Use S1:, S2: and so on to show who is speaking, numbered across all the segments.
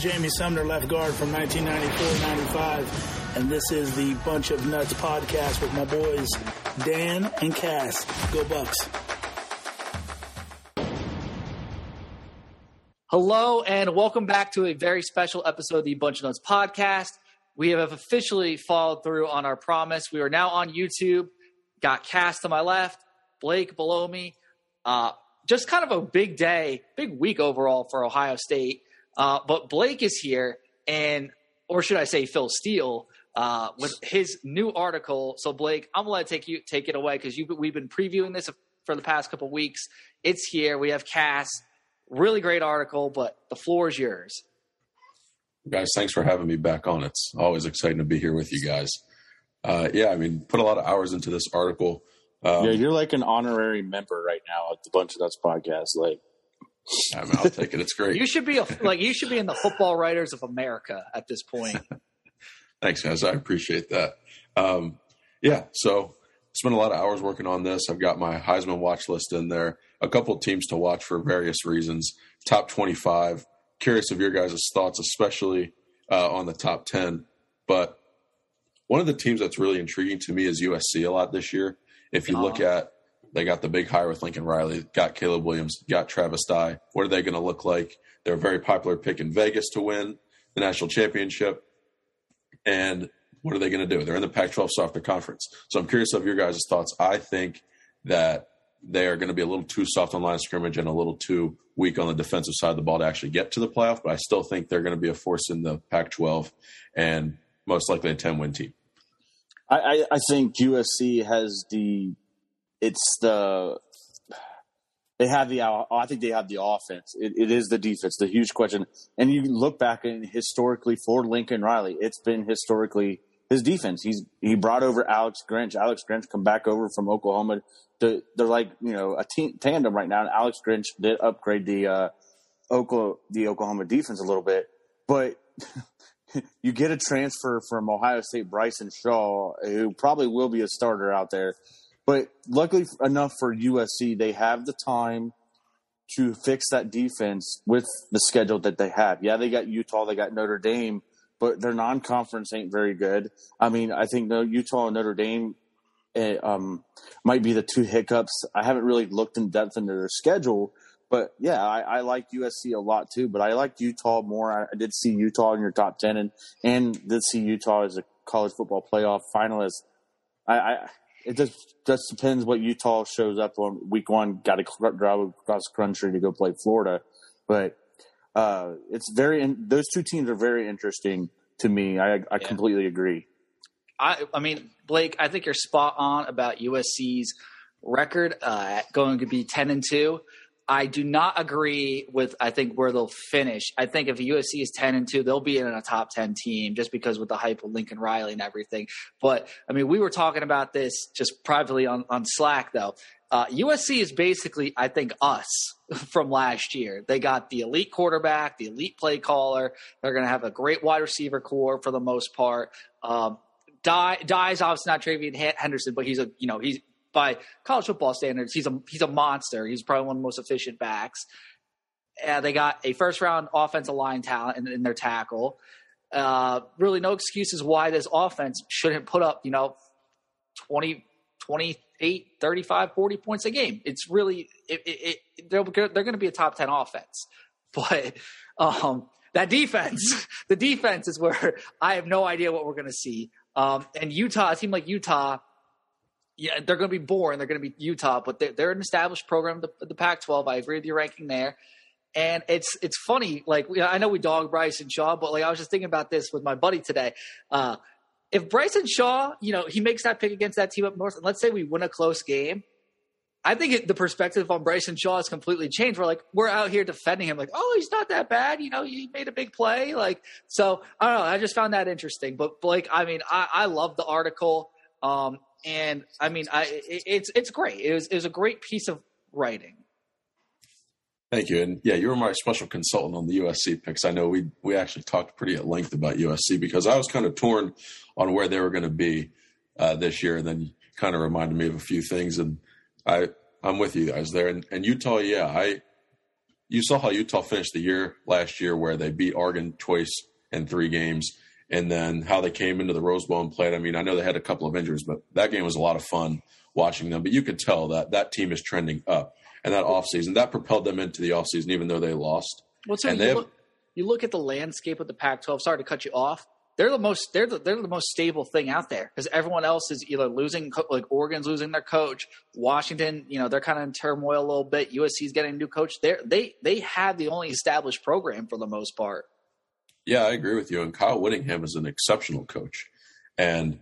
S1: Jamie Sumner, left guard from 1994-95, and this is the Bunch of Nuts podcast with my boys Dan and Cass. Go Bucks!
S2: Hello, and welcome back to a very special episode of the Bunch of Nuts podcast. We have officially followed through on our promise. We are now on YouTube. Got Cass to my left, Blake below me. Uh, just kind of a big day, big week overall for Ohio State. Uh, but Blake is here, and or should I say Phil Steele, uh, with his new article. So Blake, I'm gonna let take you take it away because we've been previewing this for the past couple weeks. It's here. We have Cass. Really great article, but the floor is yours.
S3: Guys, thanks for having me back on. It's always exciting to be here with you guys. Uh, yeah, I mean, put a lot of hours into this article.
S4: Um, yeah, you're like an honorary member right now at the Bunch of Nuts podcast. Like,
S3: I mean, I'll take it. It's great.
S2: You should be a, like you should be in the Football Writers of America at this point.
S3: Thanks, guys. I appreciate that. Um, yeah, so spent a lot of hours working on this. I've got my Heisman watch list in there. A couple of teams to watch for various reasons. Top 25. Curious of your guys' thoughts, especially uh, on the top 10. But one of the teams that's really intriguing to me is USC a lot this year. If you look uh-huh. at they got the big hire with Lincoln Riley, got Caleb Williams, got Travis Dye. What are they going to look like? They're a very popular pick in Vegas to win the national championship. And what are they going to do? They're in the Pac 12 softer conference. So I'm curious of your guys' thoughts. I think that they are going to be a little too soft on line of scrimmage and a little too weak on the defensive side of the ball to actually get to the playoff. But I still think they're going to be a force in the Pac 12 and most likely a 10 win team.
S4: I, I think USC has the it's the they have the I think they have the offense. It, it is the defense, the huge question. And you look back and historically for Lincoln Riley, it's been historically his defense. He's he brought over Alex Grinch. Alex Grinch come back over from Oklahoma. To, they're like you know a team, tandem right now. And Alex Grinch did upgrade the uh, Oklahoma the Oklahoma defense a little bit, but. you get a transfer from Ohio State, Bryson Shaw, who probably will be a starter out there. But luckily enough for USC, they have the time to fix that defense with the schedule that they have. Yeah, they got Utah, they got Notre Dame, but their non-conference ain't very good. I mean, I think Utah and Notre Dame eh, um, might be the two hiccups. I haven't really looked in depth into their schedule, but yeah, I, I like USC a lot too. But I like Utah more. I, I, did see Utah in your top ten, and and did see Utah as a college football playoff finalist. I, I it just just depends what Utah shows up on week one. Got to drive across country to go play Florida, but uh, it's very. In, those two teams are very interesting to me. I I yeah. completely agree.
S2: I I mean Blake, I think you're spot on about USC's record uh, going to be ten and two. I do not agree with I think where they'll finish. I think if USC is ten and two, they'll be in a top ten team just because with the hype of Lincoln Riley and everything. But I mean, we were talking about this just privately on, on Slack though. Uh, USC is basically, I think, us from last year. They got the elite quarterback, the elite play caller. They're going to have a great wide receiver corps for the most part. Um, Dye's obviously not TreVeyon Henderson, but he's a you know he's by college football standards, he's a he's a monster. He's probably one of the most efficient backs. Uh, they got a first round offensive line talent in, in their tackle. Uh, really, no excuses why this offense shouldn't put up, you know, 20, 28, 35, 40 points a game. It's really, it, it, it, they're, they're going to be a top 10 offense. But um, that defense, the defense is where I have no idea what we're going to see. Um, and Utah, a team like Utah, yeah, they're going to be born. They're going to be Utah, but they're, they're an established program, the, the Pac-12. I agree with your ranking there. And it's it's funny, like I know we dog Bryson Shaw, but like I was just thinking about this with my buddy today. Uh, if Bryson Shaw, you know, he makes that pick against that team up north, and let's say we win a close game, I think it, the perspective on Bryson Shaw has completely changed. We're like, we're out here defending him, like, oh, he's not that bad. You know, he made a big play. Like, so I don't know. I just found that interesting. But Blake, I mean, I, I love the article. Um, and I mean, I it, it's it's great. It was it was a great piece of writing.
S3: Thank you, and yeah, you were my special consultant on the USC picks. I know we we actually talked pretty at length about USC because I was kind of torn on where they were going to be uh, this year, and then kind of reminded me of a few things, and I I'm with you guys there. And, and Utah, yeah, I you saw how Utah finished the year last year, where they beat Oregon twice in three games, and then how they came into the Rose Bowl and played. I mean, I know they had a couple of injuries, but that game was a lot of fun watching them. But you could tell that that team is trending up, and that offseason that propelled them into the offseason, even though they lost.
S2: Well, so
S3: And
S2: you,
S3: they have-
S2: look, you look at the landscape of the Pac-12. Sorry to cut you off. They're the most they're the, they're the most stable thing out there because everyone else is either losing like Oregon's losing their coach, Washington, you know, they're kind of in turmoil a little bit. USC's getting a new coach. They they they have the only established program for the most part.
S3: Yeah, I agree with you. And Kyle Whittingham is an exceptional coach, and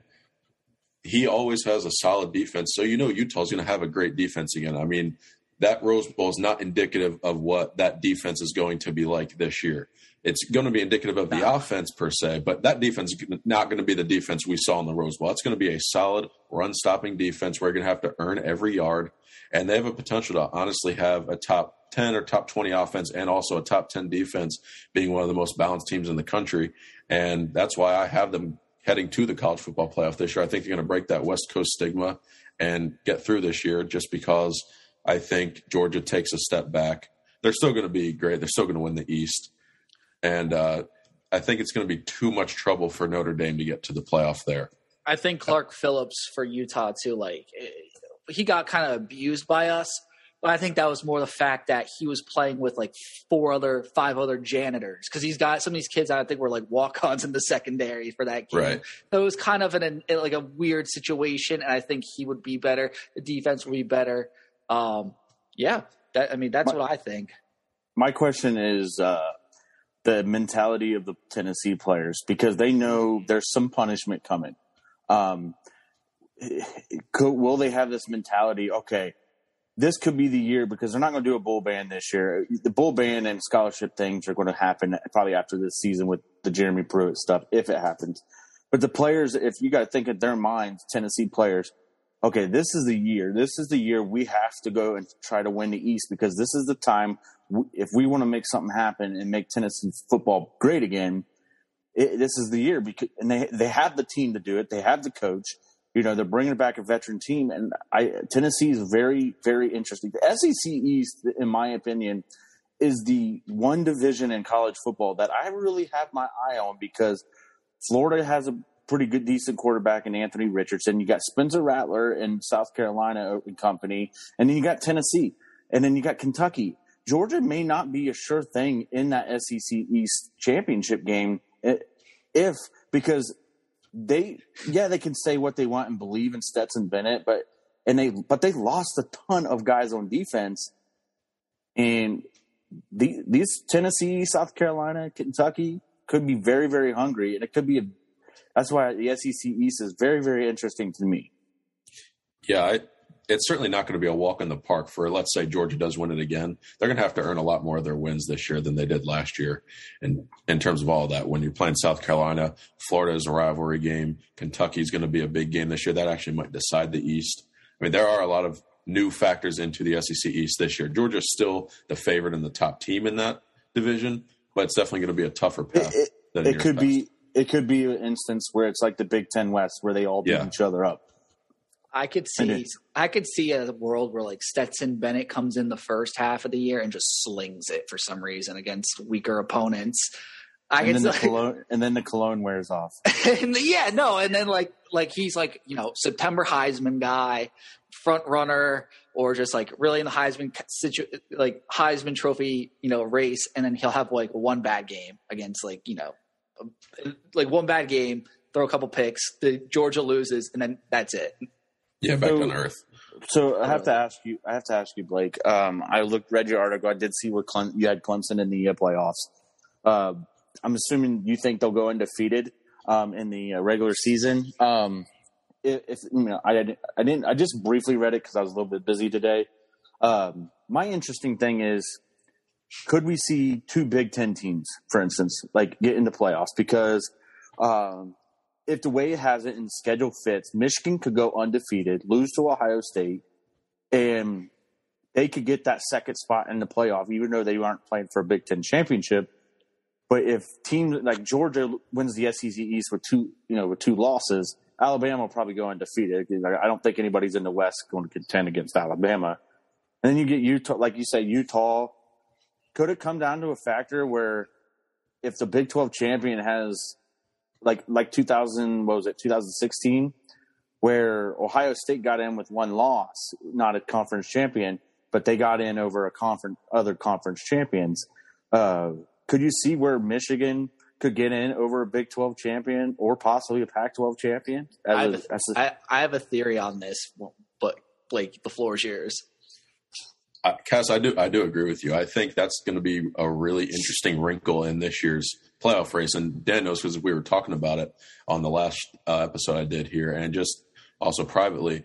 S3: he always has a solid defense. So you know Utah's going to have a great defense again. I mean, that Rose Bowl is not indicative of what that defense is going to be like this year. It's going to be indicative of the offense per se, but that defense is not going to be the defense we saw in the Rose Bowl. It's going to be a solid run stopping defense where you're going to have to earn every yard, and they have a potential to honestly have a top 10 or top 20 offense and also a top 10 defense being one of the most balanced teams in the country. And that's why I have them heading to the college football playoff this year. I think they're going to break that West Coast stigma and get through this year just because I think Georgia takes a step back. They're still going to be great. They're still going to win the East. And uh, I think it's going to be too much trouble for Notre Dame to get to the playoff there.
S2: I think Clark Phillips for Utah too. Like he got kind of abused by us, but I think that was more the fact that he was playing with like four other, five other janitors because he's got some of these kids. I think were like walk-ons in the secondary for that game.
S3: Right.
S2: So it was kind of an, an like a weird situation, and I think he would be better. The defense would be better. Um, yeah, that I mean that's what I think.
S4: My question is uh, the mentality of the Tennessee players because they know there's some punishment coming. Um, could, will they have this mentality? Okay, this could be the year because they're not going to do a bowl ban this year. The bowl ban and scholarship things are going to happen probably after this season with the Jeremy Pruitt stuff, if it happens. But the players, if you got to think in their minds, Tennessee players, okay, this is the year. This is the year we have to go and try to win the East because this is the time. If we want to make something happen and make Tennessee football great again, it, this is the year. Because and they they have the team to do it. They have the coach. You know, they're bringing back a veteran team, and I Tennessee is very very interesting. The SEC East, in my opinion, is the one division in college football that I really have my eye on because Florida has a pretty good, decent quarterback in Anthony Richardson. You got Spencer Rattler in South Carolina and company, and then you got Tennessee, and then you got Kentucky. Georgia may not be a sure thing in that SEC East championship game eh, if because they yeah they can say what they want and believe in Stetson Bennett, but and they but they lost a ton of guys on defense, and the, these Tennessee, South Carolina, Kentucky could be very very hungry, and it could be a. That's why the SEC East is very very interesting to me.
S3: Yeah, I, it's certainly not going to be a walk in the park for, let's say, Georgia does win it again. They're going to have to earn a lot more of their wins this year than they did last year. And in terms of all of that, when you're playing South Carolina, Florida is a rivalry game. Kentucky is going to be a big game this year. That actually might decide the East. I mean, there are a lot of new factors into the SEC East this year. Georgia's still the favorite and the top team in that division, but it's definitely going to be a tougher path.
S4: It,
S3: than
S4: it could
S3: past.
S4: be it could be an instance where it's like the Big Ten West where they all beat
S3: Yeah.
S4: each other up.
S2: I could see I could see a world where like Stetson Bennett comes in the first half of the year and just slings it for some reason against weaker opponents. I
S4: And then, the
S2: see,
S4: cologne, and then the cologne wears off.
S2: and yeah, no, and then like like he's like you know September Heisman guy, front runner, or just like really in the Heisman situ like Heisman Trophy you know race, and then he'll have like one bad game against like you know like one bad game, throw a couple picks, the Georgia loses, and then that's it.
S3: Yeah, back
S4: So-
S3: on earth.
S4: So I have to ask you. I have to ask you, Blake. Um, I looked, read your article. I did see where Clem, you had Clemson in the uh, playoffs. Uh, I'm assuming you think they'll go undefeated um, in the uh, regular season. Um, if, if you know, I, didn't- I didn't. I just briefly read it because I was a little bit busy today. Um, my interesting thing is, could we see two Big Ten teams, for instance, like get into playoffs? Because um, if the way it has it and schedule fits, Michigan could go undefeated, lose to Ohio State, and they could get that second spot in the playoff, even though they aren't playing for a Big Ten championship. But if teams like Georgia wins the SEC East with two, you know, with two losses, Alabama will probably go undefeated. I don't think anybody's in the West going to contend against Alabama. And then you get Utah, like you say, Utah, could it come down to a factor where if the Big 12 champion has like like 2000 what was it 2016 where Ohio State got in with one loss, not a conference champion, but they got in over a conference other conference champions. Uh, could you see where Michigan could get in over a Big 12 champion or possibly a Pac 12 champion? As
S2: I have,
S4: a-
S2: a,
S4: as a-
S2: I, I have a theory on this, but Blake, the floor is yours.
S3: Uh, Cass, I do I do agree with you. I think that's going to be a really interesting wrinkle in this year's playoff race. And Dan knows because we were talking about it on the last uh, episode I did here, and just also privately.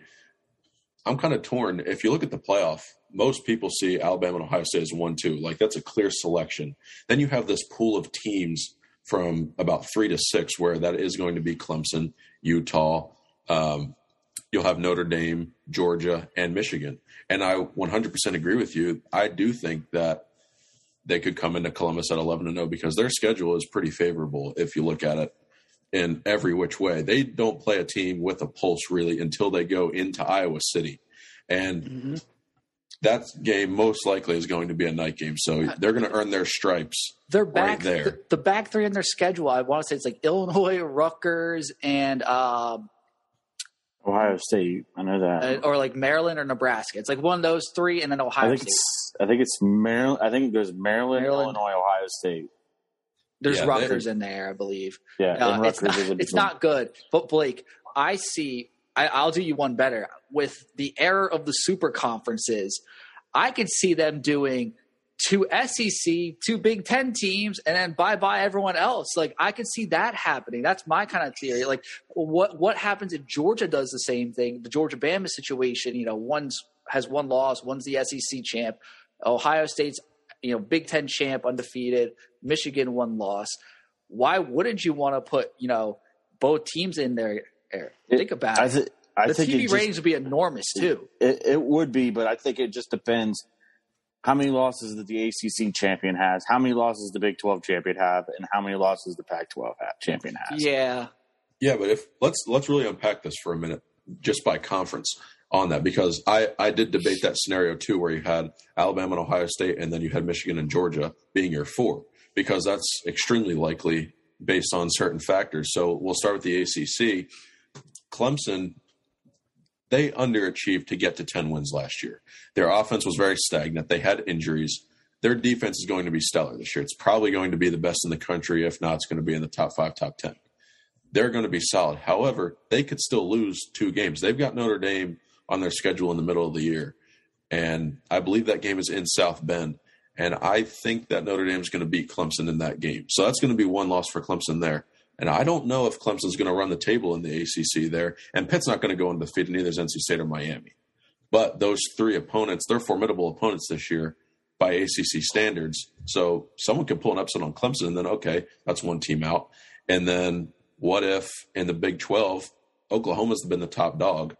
S3: I'm kind of torn. If you look at the playoff, most people see Alabama and Ohio State as one two. Like that's a clear selection. Then you have this pool of teams from about three to six, where that is going to be Clemson, Utah. Um, you'll have Notre Dame, Georgia, and Michigan. And I 100% agree with you. I do think that they could come into Columbus at 11 and 0 because their schedule is pretty favorable if you look at it in every which way. They don't play a team with a pulse really until they go into Iowa City. And
S2: Mm-hmm.
S3: that game most likely is going to be a night game. So they're going to earn their stripes.
S2: They're
S3: Right
S2: back
S3: there.
S2: The, the back three in their schedule. I want to say it's like Illinois, Rutgers, and um,
S4: Ohio State, I know that.
S2: uh, or like Maryland or Nebraska. It's like one of those three, and then Ohio.
S4: I
S2: Ohio
S4: think
S2: State.
S4: it's I think it's Maryland. I think it goes Maryland,
S2: Maryland.
S4: Illinois, Ohio State.
S2: There's
S3: Yeah,
S2: Rutgers in there, I believe.
S4: Yeah,
S2: Uh,
S4: and
S2: it's not,
S4: is a
S2: it's
S4: one.
S2: not good. But Blake, I see. I, I'll do you one better. With the error of the super conferences, I could see them doing two SEC, two Big Ten teams, and then bye bye everyone else. Like I can see that happening. That's my kind of theory. Like what what happens if Georgia does the same thing? The Georgia Bama situation. You know, one's has one loss, one's the SEC champ. Ohio State's you know Big Ten champ, undefeated. Michigan one loss. Why wouldn't you want to put you know both teams in there? Eric? Think about
S4: I,
S2: it.
S4: th- I
S2: The
S4: think
S2: TV
S4: just,
S2: ratings would be enormous too.
S4: it it would be, but I think it just depends how many losses that the ACC champion has, how many losses the Big Twelve champion have, and how many losses the Pac twelve champion has.
S2: Yeah,
S3: Yeah, but if let's let's really unpack this for a minute, just by conference on that, because I I did debate that scenario too, where you had Alabama and Ohio State, and then you had Michigan and Georgia being your four, because that's extremely likely based on certain factors. So we'll start with the ACC. Clemson, they underachieved to get to ten wins last year. Their offense was very stagnant. They had injuries. Their defense is going to be stellar this year. It's probably going to be the best in the country. If not, it's going to be in the top five, top ten they're going to be solid. However, they could still lose two games. They've got Notre Dame on their schedule in the middle of the year. And I believe that game is in South Bend. And I think that Notre Dame is going to beat Clemson in that game. So that's going to be one loss for Clemson there. And I don't know if Clemson's going to run the table in the ACC there. And Pitt's not going to go undefeated, neither is NC State or Miami. But those three opponents, they're formidable opponents this year by ACC standards. So someone could pull an upset on Clemson, and then, okay, that's one team out. And then what if in the Big 12, Oklahoma's been the top dog?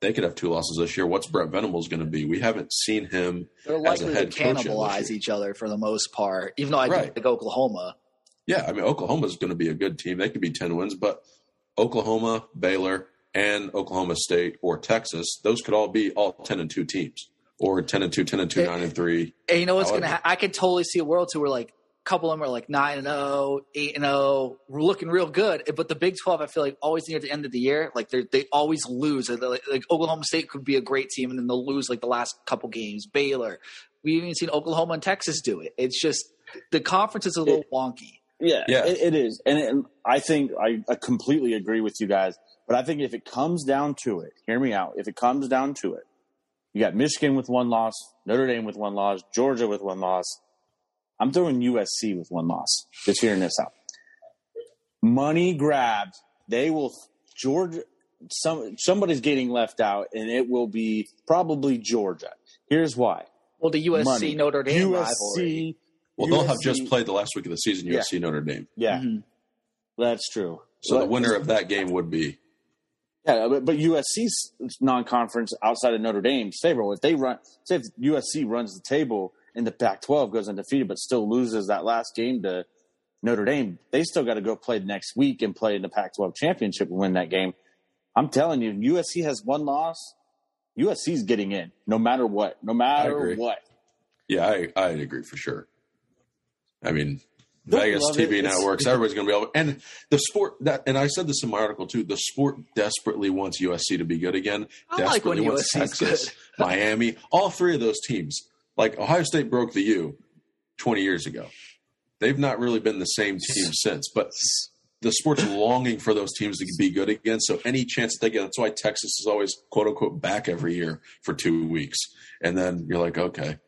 S3: They could have two losses this year. What's Brent Venables going to be? We haven't seen him
S2: they're
S3: as a
S2: likely to cannibalize each other for the most part. Even though I
S3: Right.
S2: like Oklahoma.
S3: Yeah, I mean, Oklahoma's going to be a good team. They could be 10 wins, but Oklahoma, Baylor, and Oklahoma State or Texas, those could all be all 10 and 2 teams or 10 and 2, 10 and 2,
S2: It-
S3: 9 and 3.
S2: And you know what's gonna? happen? I could totally see a world too where like a couple of them are like nine and 0, 8 and zero, we're looking real good. Eh, but the Big Twelve, I feel like always near the end of the year, like they they always lose. Like, like like Oklahoma State could be a great team, and then they'll lose like the last couple games. Baylor, we've even seen Oklahoma and Texas do it. It's just the conference is a eh, little wonky.
S4: Yeah,
S3: Yeah.
S4: It, it is, and it, I think I, I completely agree with you guys. But I think if it comes down to it, hear me out. If it comes down to it, you got Michigan with one loss, Notre Dame with one loss, Georgia with one loss. I'm throwing USC with one loss. Just hearing this out. Money grabs. They will Georgia. Some somebody's getting left out, and it will be probably Georgia. Here's why.
S2: Well, the USC
S4: Money.
S2: Notre Dame
S4: USC.
S2: rivalry.
S3: Well, they'll have just played the last week of the season,
S4: Yeah.
S3: USC Notre Dame.
S4: Yeah,
S2: Mhm.
S4: that's true.
S3: So the winner of that game would be
S4: Yeah, but, but USC's non-conference outside of Notre Dame's favorable. If they run, say if USC runs the table and the Pac-12 goes undefeated, but still loses that last game to Notre Dame, they still got to go play the next week and play in the Pac-12 championship and win that game. I'm telling you, USC has one loss. USC's getting in, no matter what. No matter what.
S3: Yeah, I I agree for sure. I mean, Vegas
S4: love it.
S3: TV
S4: It's-
S3: networks, everybody's going to be able. And the sport that, and I said this in my article too. The sport desperately wants USC to be good again.
S2: I like when
S3: desperately wants
S2: USC is
S3: Texas, Miami, all three of those teams. Like Ohio State broke the U 20 years ago. They've not really been the same team since, but the sport's longing for those teams to be good again. So any chance that they get, that's why Texas is always quote unquote back every year for two weeks, and then you're like, okay,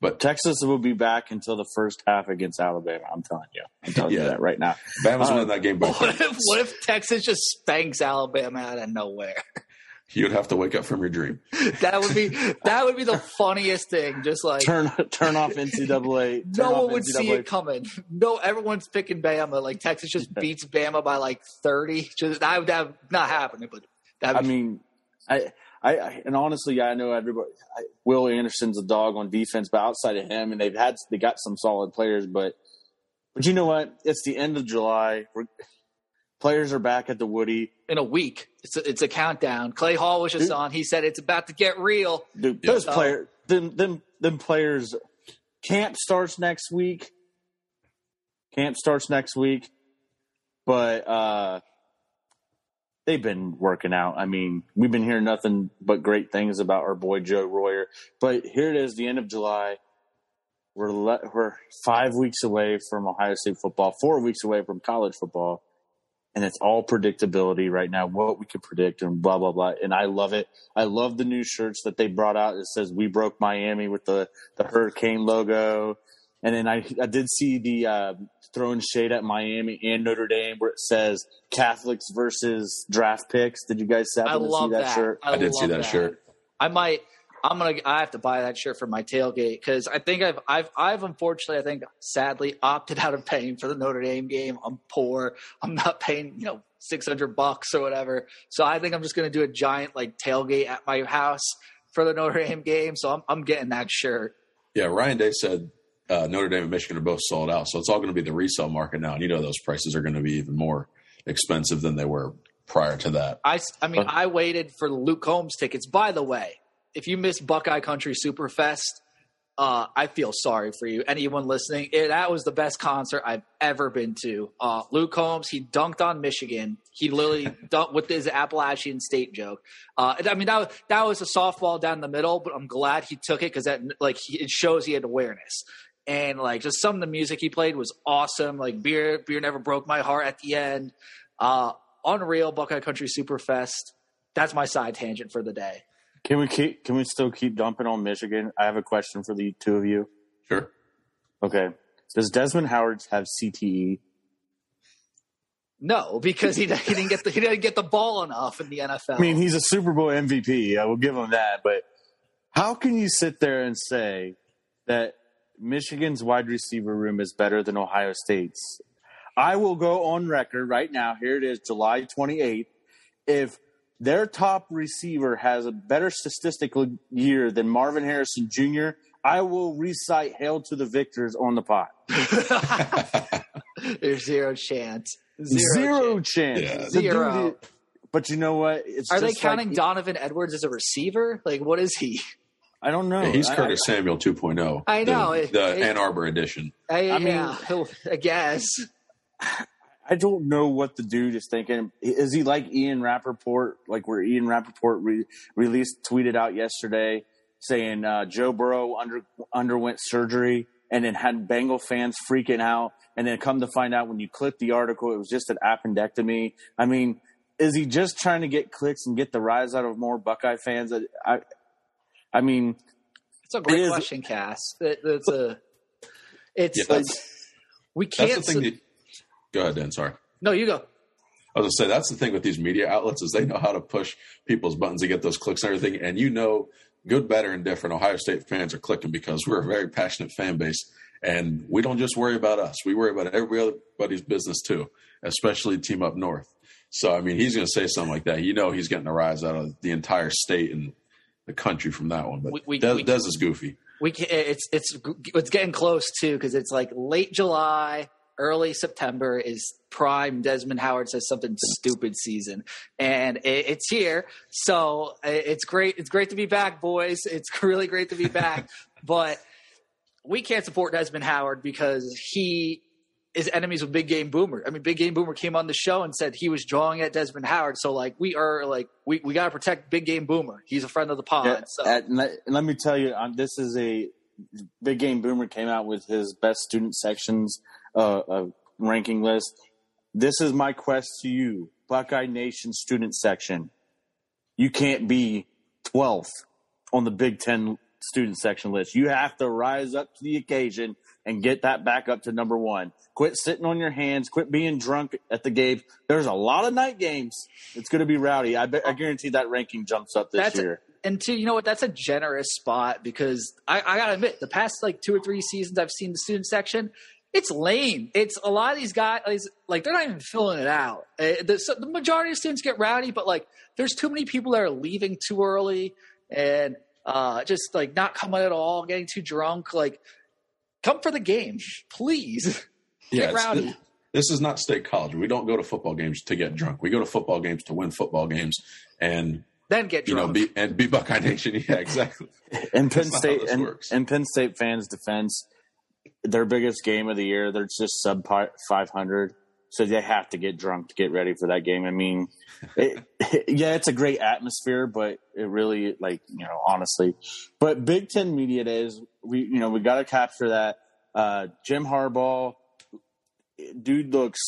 S3: but
S4: Texas will be back until the first half against Alabama. I'm telling you. I'm telling you that right now.
S3: Bama's
S4: Uh,
S3: winning that game by
S2: What if, what if Texas just spanks Alabama out of nowhere?
S3: You'd have to wake up from your dream.
S2: That would be that would be the funniest thing. Just like
S4: Turn turn off NCAA. Turn
S2: no
S4: off
S2: one would see it coming. No, everyone's picking Bama. Like Texas just beats Bama by like thirty. Just that would have not happening, but that
S4: I mean, I, I, I and honestly, I know everybody. I, Will Anderson's a dog on defense, but outside of him, and they've had they got some solid players, but but you know what? It's the end of July. We're, players are back at the Woody.
S2: in a week, it's a, it's a countdown. Clay Hall was just
S4: Dude.
S2: on. He said it's about to get real.
S4: Dude, those players, them, them, them players. Camp starts next week. Camp starts next week, but uh, they've been working out. I mean, we've been hearing nothing but great things about our boy Joe Royer. But here it is, the end of July. We're le- we're five weeks away from Ohio State football, four weeks away from college football, and it's all predictability right now. What we can predict and blah blah blah. And I love it. I love the new shirts that they brought out. It says "We broke Miami" with the the hurricane logo. And then I I did see the uh, throwing shade at Miami and Notre Dame where it says Catholics versus draft picks. Did you guys happen
S2: I
S4: to
S2: love
S4: see that,
S2: that.
S4: shirt?
S3: I did see
S2: love
S3: that shirt.
S2: I might. I'm gonna. I have to buy that shirt for my tailgate because I think I've. I've. I've unfortunately, I think, sadly, opted out of paying for the Notre Dame game. I'm poor. I'm not paying, you know, six hundred bucks or whatever. So I think I'm just gonna do a giant like tailgate at my house for the Notre Dame game. So I'm. I'm getting that shirt.
S3: Yeah, Ryan Day said uh, Notre Dame and Michigan are both sold out, so it's all going to be the resale market now. And you know those prices are going to be even more expensive than they were prior to that.
S2: I mean, I waited for the Luke Combs tickets. By the way, if you missed Buckeye Country Superfest, uh, I feel sorry for you. Anyone listening, it, that was the best concert I've ever been to. Uh, Luke Combs, he dunked on Michigan. He literally dunked with his Appalachian State joke. Uh, I mean, that was, that was a softball down the middle, but I'm glad he took it because that like he, it shows he had awareness. And like just some of the music he played was awesome. Like beer, beer never broke my heart at the end. Uh, unreal Buckeye Country Superfest. That's my side tangent for the day.
S4: Can we keep? Can we still keep dumping on Michigan? I have a question for the two of you.
S3: Sure.
S4: Okay. Does Desmond Howard have? CTE?
S2: No, because he, he didn't get the he didn't get the ball enough in the NFL.
S4: I mean, he's a Super Bowl MVP. I will give him that. But how can you sit there and say that Michigan's wide receiver room is better than Ohio State's? I will go on record right now. Here it is, July 28th. If their top receiver has a better statistical year than Marvin Harrison Jr., I will recite "Hail to the Victors" on the pot.
S2: There's zero chance.
S4: Zero,
S2: chance.
S4: chance.
S3: Yeah.
S2: Zero.
S4: dude- but you know what? It's
S2: Are they
S4: just like-
S2: counting Donovan Edwards as a receiver? Like, what is he?
S4: I don't know.
S3: Yeah, he's
S4: Oh, I-
S3: Curtis Samuel 2.0.
S2: I know.
S3: The, the
S2: it-
S3: Ann Arbor edition.
S2: I,
S4: I mean-
S2: yeah, I guess.
S4: I don't know what the dude is thinking. Is he like Ian Rapoport, like where Ian Rapoport re- released, tweeted out yesterday saying uh, Joe Burrow under, underwent surgery and then had Bengal fans freaking out. And then come to find out when you click the article, it was just an appendectomy. I mean, is he just trying to get clicks and get the rise out of more Buckeye fans? I, I, I mean,
S2: It's a great
S4: It is-
S2: question, Cass. It, it's a. It's
S3: Yeah,
S2: like we can't.
S3: the thing.
S2: s-
S3: That, go ahead, Dan. Sorry.
S2: no, you go.
S3: I was gonna say that's the thing with these media outlets is they know how to push people's buttons to get those clicks and everything. And you know, good, better, and different. Ohio State fans are clicking because we're a very passionate fan base, and we don't just worry about us. We worry about everybody's business too, especially the team up north. So I mean, he's going to say something like that. You know, he's getting a rise out of the entire state and the country from that one. But
S2: We- we-
S3: Des,
S2: we-
S3: Des is goofy.
S2: we can, eh, it's it's it's getting close too because it's like late July, early September is prime. Desmond Howard says something stupid season, and it, it's here. So eh, it's great. It's great to be back, boys. It's really great to be back. but we can't support Desmond Howard because he is enemies with Big Game Boomer. I mean, Big Game Boomer came on the show and said he was drawing at Desmond Howard. So like we are like we, we got to protect Big Game Boomer. He's a friend of the pod.
S4: Yeah,
S2: so
S4: and let, and let me tell you, um, this is a big game. Boomer came out with his best student sections uh, uh, ranking list. This is my quest to you, Buckeye Nation student section. You can't be 12th on the Big Ten student section list. You have to rise up to the occasion and get that back up to number one. Quit sitting on your hands. Quit being drunk at the game. There's a lot of night games. It's going to be rowdy. I, bet, I guarantee that ranking jumps up this
S2: That's a-
S4: year.
S2: and two, you know what? That's a generous spot because I, I gotta admit, the past like two or three seasons I've seen the student section, it's lame. It's a lot of these guys like they're not even filling it out. Uh, the, so the majority of students get rowdy, but like there's too many people that are leaving too early and uh, just like not coming at all, getting too drunk. Like, come for the game, please.
S3: Yeah,
S2: Get rowdy.
S3: th- this is not state college. We don't go to football games to get drunk. We go to football games to win football games and
S2: Then get drunk.
S3: you know be and be Buckeye Nation. Yeah, exactly.
S4: In Penn
S3: That's not how
S4: State,
S3: this
S4: and, in Penn State fans' defense, their biggest game of the year, they're just sub five hundred, so they have to get drunk to get ready for that game. I mean, it, yeah, it's a great atmosphere, but it really, like you know, honestly, but Big Ten media days, we you know we got to capture that. Uh, Jim Harbaugh, dude, looks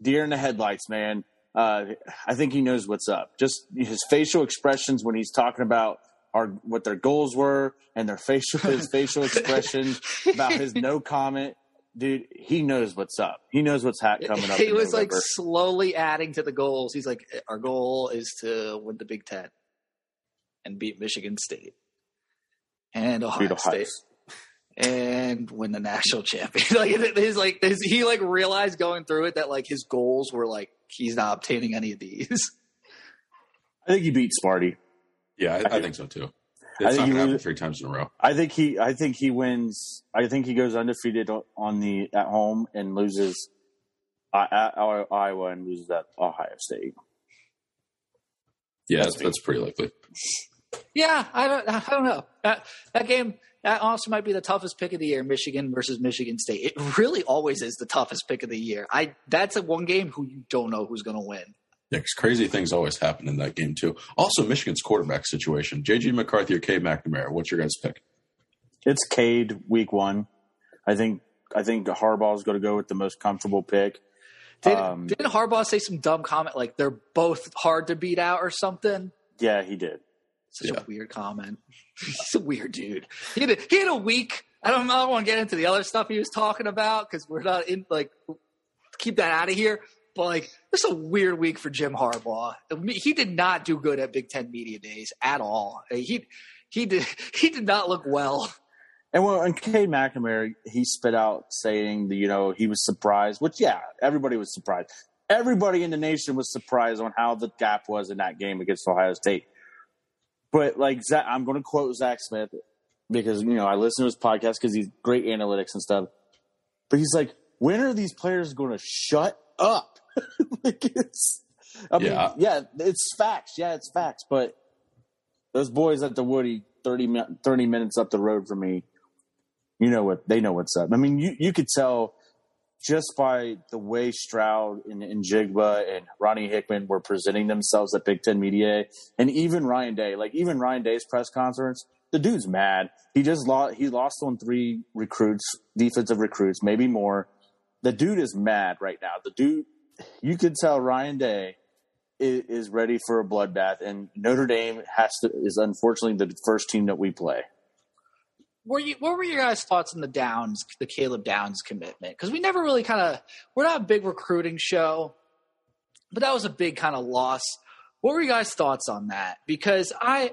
S4: deer in the headlights, man. Uh, I think he knows what's up. Just his facial expressions when he's talking about our what their goals were and their facial his facial expression about his no comment. Dude, he knows what's up. He knows what's ha- coming up.
S2: he
S4: in
S2: was like slowly adding to the goals. He's like, our goal is to win the Big Ten and beat Michigan State and Ohio,
S4: Beat Ohio
S2: State and win the national championship. like his like his, he like realized going through it that like his goals were like he's not obtaining any of these.
S4: I think he beat Sparty.
S3: Yeah, I, I think so too.
S4: I think
S3: not
S4: he
S3: going to happen
S4: was-
S3: three times in a row.
S4: I think he. I think he wins. I think he goes undefeated on the at home and loses uh, at Iowa and loses at Ohio State.
S3: Yeah, that's, that's pretty likely.
S2: Yeah, I don't I don't know. That, that game that also might be the toughest pick of the year, Michigan versus Michigan State. It really always is the toughest pick of the year. I that's a one game who you don't know who's going to win.
S3: Yeah, 'cause crazy things always happen in that game too. Also, Michigan's quarterback situation: JJ McCarthy or Cade McNamara. What's your guys' pick?
S4: It's Cade week one. I think. I think Harbaugh's going to go with the most comfortable pick.
S2: Did,
S4: Um,
S2: didn't Harbaugh say some dumb comment like they're both hard to beat out or something?
S4: Yeah, he did.
S2: Such
S3: Yeah.
S2: a weird comment. He's a weird dude. He had a, he had a week. I don't, I don't want to get into the other stuff he was talking about because we're not in like keep that out of here. But like, this is a weird week for Jim Harbaugh. He did not do good at Big Ten media days at all. He he did he did not look well.
S4: And well, and Cade McNamara, he spit out saying that you know he was surprised. Which yeah, everybody was surprised. Everybody in the nation was surprised on how the gap was in that game against Ohio State. But like Zach, I'm going to quote Zach Smith because you know I listen to his podcast because he's great analytics and stuff. But he's like, when are these players going to shut up? like it's, I mean,
S3: Yeah.
S4: yeah, it's facts. Yeah, it's facts. But those boys at the Woody, 30, 30 minutes up the road from me, you know what they know what's up. I mean, you you could tell just by the way Stroud and, and Njigba and Ronnie Hickman were presenting themselves at Big Ten Media, and even Ryan Day, like even Ryan Day's press conference, the dude's mad. He just lost. He lost on three recruits, defensive recruits, maybe more. The dude is mad right now. The dude, you could tell Ryan Day is, is ready for a bloodbath, and Notre Dame has to is unfortunately the first team that we play.
S2: Were you, what were your guys' thoughts on the Downs, the Caleb Downs commitment? Because we never really kind of, we're not a big recruiting show, but that was a big kind of loss. What were your guys' thoughts on that? Because I,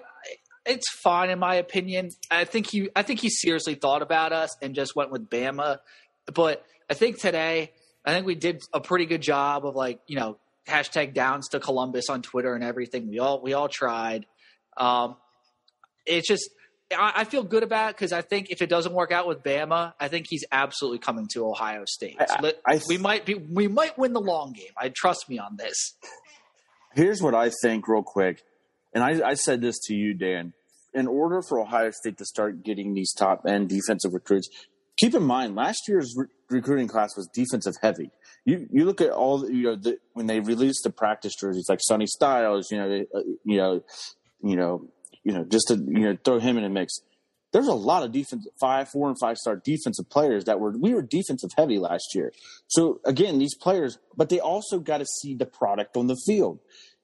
S2: it's fine in my opinion. I think he, I think he seriously thought about us and just went with Bama. But I think today, I think we did a pretty good job of like, you know, hashtag Downs to Columbus on Twitter and everything. We all, we all tried. Um, it's just I, I feel good about it because I think if it doesn't work out with Bama, I think he's absolutely coming to Ohio State.
S4: I- I-
S2: we might be we might win the long game. I trust me on this.
S4: Here's what I think, real quick, and I, I said this to you, Dan. In order for Ohio State to start getting these top end defensive recruits, keep in mind last year's recruiting class was defensive heavy. You you look at all you know the, when they released the practice jerseys like Sonny Styles, you know, uh, you know, you know, you know, just to you know throw him in a mix. There's a lot of defense five, four, and five star defensive players that were we were defensive heavy last year. So again, these players, but they also got to see the product on the field.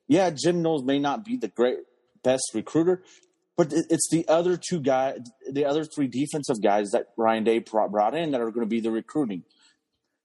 S4: Yeah, Jim Knowles may not be the great best recruiter, but it's the other two guys, the other three defensive guys that Ryan Day brought in that are going to be the recruiting.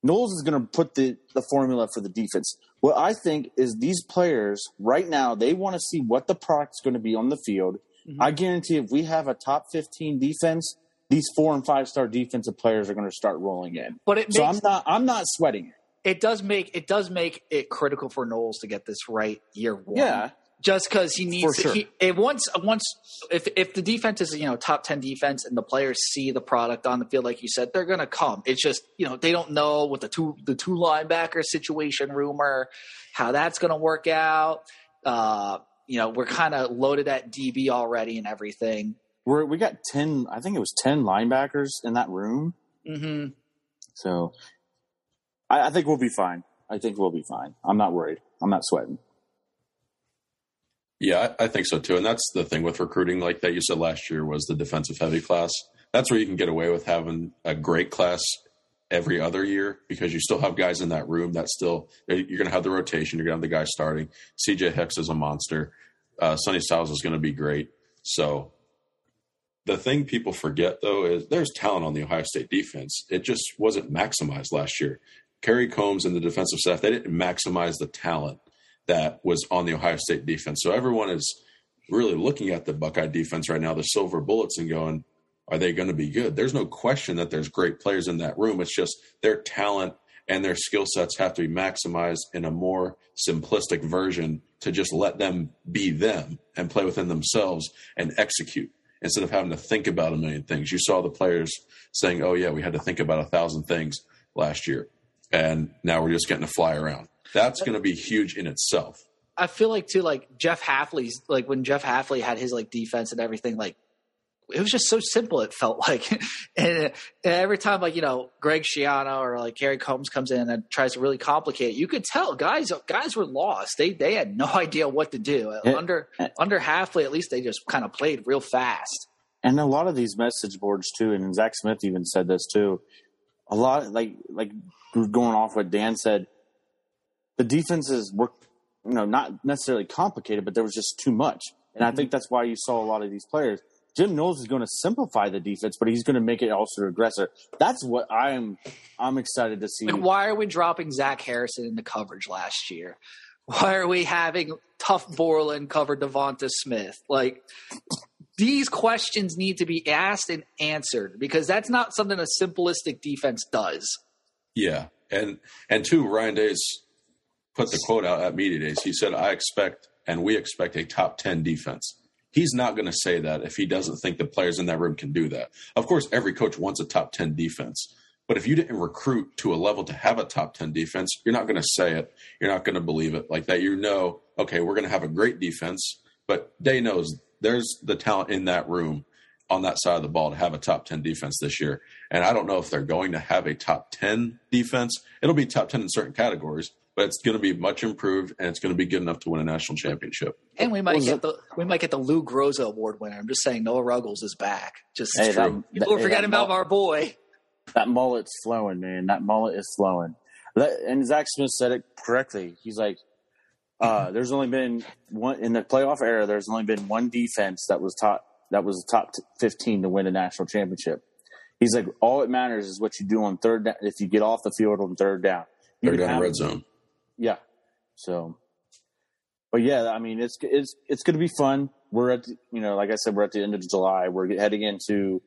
S4: Knowles is going to put the, the formula for the defense. What I think is these players right now, they want to see what the product's going to be on the field. Mm-hmm. I guarantee if we have a top 15 defense, these four and five star defensive players are going to start rolling in. But it makes, so I'm not I'm not sweating
S2: it. It does make it does make it critical for Knowles to get this right year one.
S4: Yeah,
S2: just because he needs sure. he, it once once if if the defense is you know top 10 defense and the players see the product on the field like you said they're going to come. It's just you know they don't know what the two the two linebacker situation rumor how that's going to work out. Uh you know we're kind of loaded at db already and everything.
S4: We're we got 10 i think it was 10 linebackers in that room.
S2: Mm-hmm.
S4: so I, I think we'll be fine. I think we'll be fine. I'm not worried. I'm not sweating
S3: yeah, I, think so too. And that's the thing with recruiting, like that you said last year was the defensive heavy class. That's where you can get away with having a great class every other year because you still have guys in that room that still you're going to have the rotation. You're going to have the guys starting. CJ Hicks is a monster. Uh, Sonny Styles is going to be great. So the thing people forget though is there's talent on the Ohio State defense. It just wasn't maximized last year. Kerry Coombs and the defensive staff they didn't maximize the talent that was on the Ohio State defense. So everyone is really looking at the Buckeye defense right now, the silver bullets, and going, are they going to be good? There's no question that there's great players in that room. It's just their talent and their skill sets have to be maximized in a more simplistic version to just let them be them and play within themselves and execute instead of having to think about a million things. You saw the players saying, "Oh yeah, we had to think about a thousand things last year, and now we're just getting to fly around." That's going to be huge in itself.
S2: I feel like too, like Jeff Hafley's, like when Jeff Hafley had his like defense and everything, like it was just so simple. It felt like, and, and, every time like you know Greg Schiano or like Kerry Coombs comes in and tries to really complicate, it, you could tell guys guys were lost. They they had no idea what to do. under under Hafley, at least they just kind of played real fast.
S4: And a lot of these message boards too, and Zach Smith even said this too. A lot like like going off what Dan said the defenses were, you know, not necessarily complicated, but there was just too much. And I mm-hmm. think that's why you saw a lot of these players. Jim Knowles is going to simplify the defense, but he's going to make it also aggressive. That's what I'm I'm excited to see.
S2: Like why are we dropping Zach Harrison in the coverage last year? Why are we having Tuf Borland cover DeVonta Smith? Like these questions need to be asked and answered because that's not something a simplistic defense does.
S3: Yeah, and and two, Ryan Day's put the quote out at media days. He said, "I expect and we expect a top ten defense." He's not going to say that if he doesn't think the players in that room can do that. Of course, every coach wants a top ten defense. But if you didn't recruit to a level to have a top 10 defense, you're not going to say it. You're not going to believe it like that. You know, okay, we're going to have a great defense, but Day knows there's the talent in that room on that side of the ball to have a top 10 defense this year. And I don't know if they're going to have a top 10 defense. It'll be top 10 in certain categories, but it's going to be much improved and it's going to be good enough to win a national championship.
S2: And we might get the we might get the Lou Groza Award winner. I'm just saying Noah Ruggles is back. Just
S4: hey, true.
S2: That, People that, forgetting hey, about our boy.
S4: That mullet's flowing, man. That mullet is flowing. and Zach Smith said it correctly. He's like, uh, there's only been one in the playoff era. There's only been one defense that was top that was the top 15 to win a national championship. He's like, all it matters is what you do on third down. If you get off the field on third down,
S3: you third down red zone.
S4: Yeah. So, but yeah, I mean, it's it's it's going to be fun. We're at the, you know, like I said, we're at the end of July. We're heading into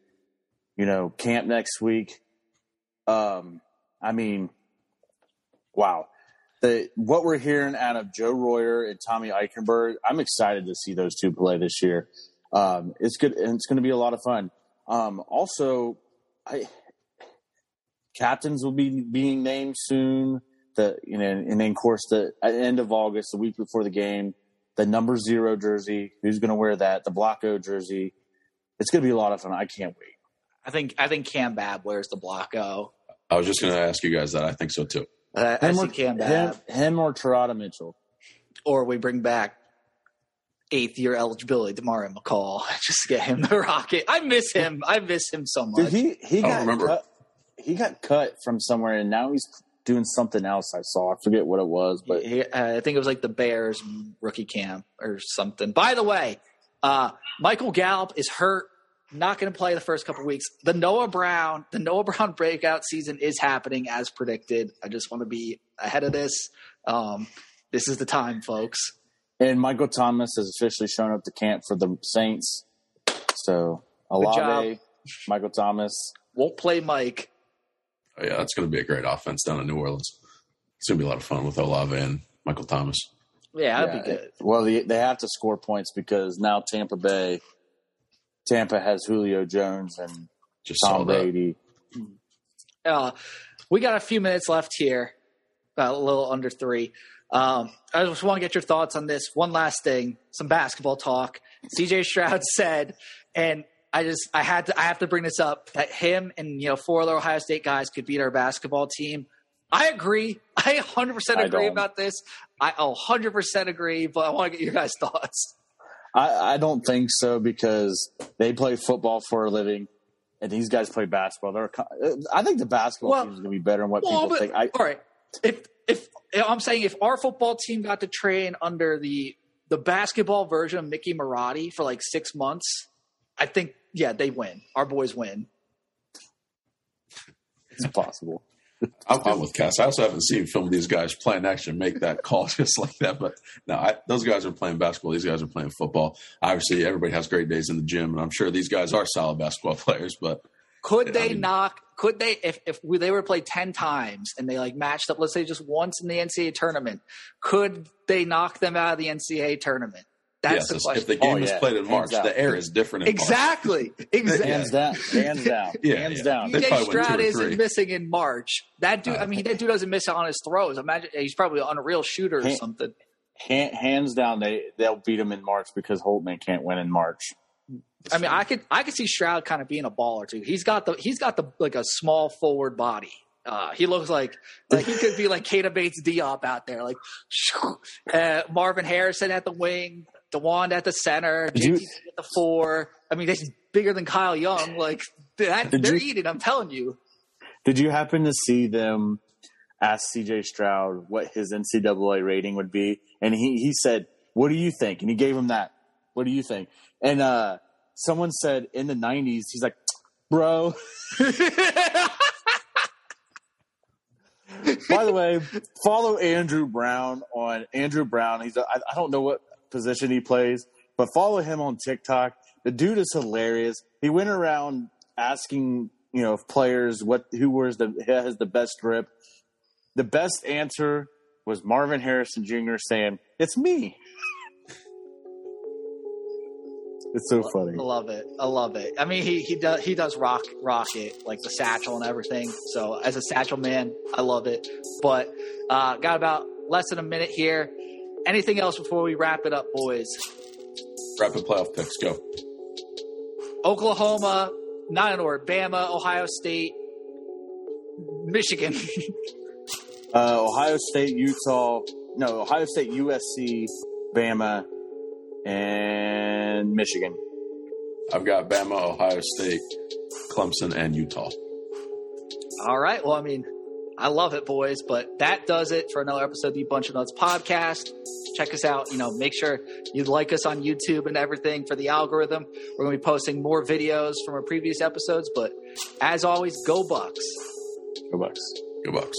S4: you know camp next week. Um, I mean, wow. The, what we're hearing out of Joe Royer and Tommy Eichenberg, I'm excited to see those two play this year. Um, it's good, and it's going to be a lot of fun. Um, also, I, captains will be being named soon the you know, and then of course the at end of August, the week before the game, the number zero jersey. Who's going to wear that? The Block O jersey. It's going to be a lot of fun. I can't wait.
S2: I think I think Cam Babb wears the Block O.
S3: I was just going to ask you guys that. I think so too.
S2: Uh, I
S4: Him
S2: see
S4: or,
S2: Cam
S4: him,
S2: Babb,
S4: him or Teradja Mitchell.
S2: or we bring back eighth year eligibility Demario McCall. Just get him the rocket. I miss him. I miss him so much.
S4: Dude, he he
S3: I
S4: got
S3: remember.
S4: cut. He got cut from somewhere, and now he's doing something else. I saw. I forget what it was, but
S2: He- uh, I think it was like the Bears rookie camp or something. By the way, uh, Michael Gallup is hurt, not going to play the first couple weeks. The Noah Brown, the Noah Brown breakout season is happening as predicted. I just want to be ahead of this. Um, this is the time, folks.
S4: And Michael Thomas has officially shown up to camp for the Saints. So
S2: Olave.
S4: Michael Thomas.
S2: Won't play Mike.
S3: Oh, yeah, that's going to be a great offense down in New Orleans. It's going to be a lot of fun with Olave and Michael Thomas.
S2: Yeah, that'd
S4: Yeah,
S2: be good.
S4: Well, they, they have to score points because now Tampa Bay, Tampa has Julio Jones and
S3: Just
S4: Tom. Brady.
S2: Uh, we got a few minutes left here, about a little under three. Um, I just want to get your thoughts on this. One last thing, some basketball talk. CJ Stroud said, and I just I had to I have to bring this up that him and you know four other Ohio State guys could beat our basketball team. I agree. I 100 percent agree
S4: don't.
S2: about this. I 100 percent agree, but I want to get your guys' thoughts.
S4: I, I don't think so because they play football for a living, and these guys play basketball. They're, I think the basketball
S2: Well-
S4: team is going to be better than what
S2: Well,
S4: people
S2: but-
S4: think. I,
S2: all right. If if I'm saying if our football team got to train under the the basketball version of Mickey Marotti for like six months, I think yeah they win. Our boys win.
S4: it's possible.
S3: I'm, I'm with Cass. I also haven't seen film of these guys playing action make that call just like that. But no, I, those guys are playing basketball. These guys are playing football. Obviously, everybody has great days in the gym, and I'm sure these guys are solid basketball players. But
S2: Could
S3: Yeah, I
S2: they
S3: mean-
S2: knock? Could they if if we, they were to play ten times and they like matched up? Let's say just once in the NCAA tournament. Could they knock them out of the NCAA tournament? That's
S3: yes,
S2: the
S3: if the game
S4: Oh,
S3: is
S4: yeah.
S3: played in March,
S4: down.
S3: the air is different. In March.
S2: exactly. Exactly.
S4: Hands down. Hands down.
S3: Yeah,
S4: hands
S3: yeah.
S4: down.
S3: They
S2: DJ
S3: probably win two
S2: Stroud isn't missing in March. That dude,
S3: Uh,
S2: I mean, that dude doesn't miss on his throws. Imagine he's probably an unreal shooter or
S4: Hey.
S2: something.
S4: Han- hands down, they they'll beat him in March because Holtmann can't win in March.
S2: I mean, I could I could see Stroud kind of being a baller too. He's got the he's got the like a small forward body. Uh, he looks like like he could be like Keita Bates Diop out there, like uh, Marvin Harrison at the wing, Dawand at the center, JT at the four. I mean, that's bigger than Kyle Young. Like that, they're
S4: you-
S2: eating. I'm telling you.
S4: Did you happen to see them ask CJ Stroud what his NCAA rating would be? And he, he said, What do you think? And he gave him that. What do you think? And uh, someone said in the 90s, he's like, Bro, by the way, follow Andrew Brown on Andrew Brown. He's I, don't know what position he plays, but follow him on TikTok. The dude is hilarious. He went around asking, you know, if players what who wears the has the best grip. The best answer was Marvin Harrison Jr. saying, "It's me." It's so funny.
S2: I love it. I love it. I mean, he he does he does rock rock it like the satchel and everything. So as a satchel man, I love it. But uh, got about less than a minute here. Anything else before we wrap it up, boys?
S3: Rapid playoff picks go.
S2: Oklahoma, not in order. Bama, Ohio State, Michigan.
S4: Uh, Ohio State, Utah, no, Ohio State, USC, Bama, and Michigan.
S3: I've got Bama, Ohio State, Clemson, and Utah.
S2: All right. Well, I mean, I love it, boys. But that does it for another episode of the Bunch of Nuts podcast. Check us out. You know, make sure you like us on YouTube and everything for the algorithm. We're going to be posting more videos from our previous episodes. But as always, go Bucks.
S4: Go Bucks.
S3: Go Bucks.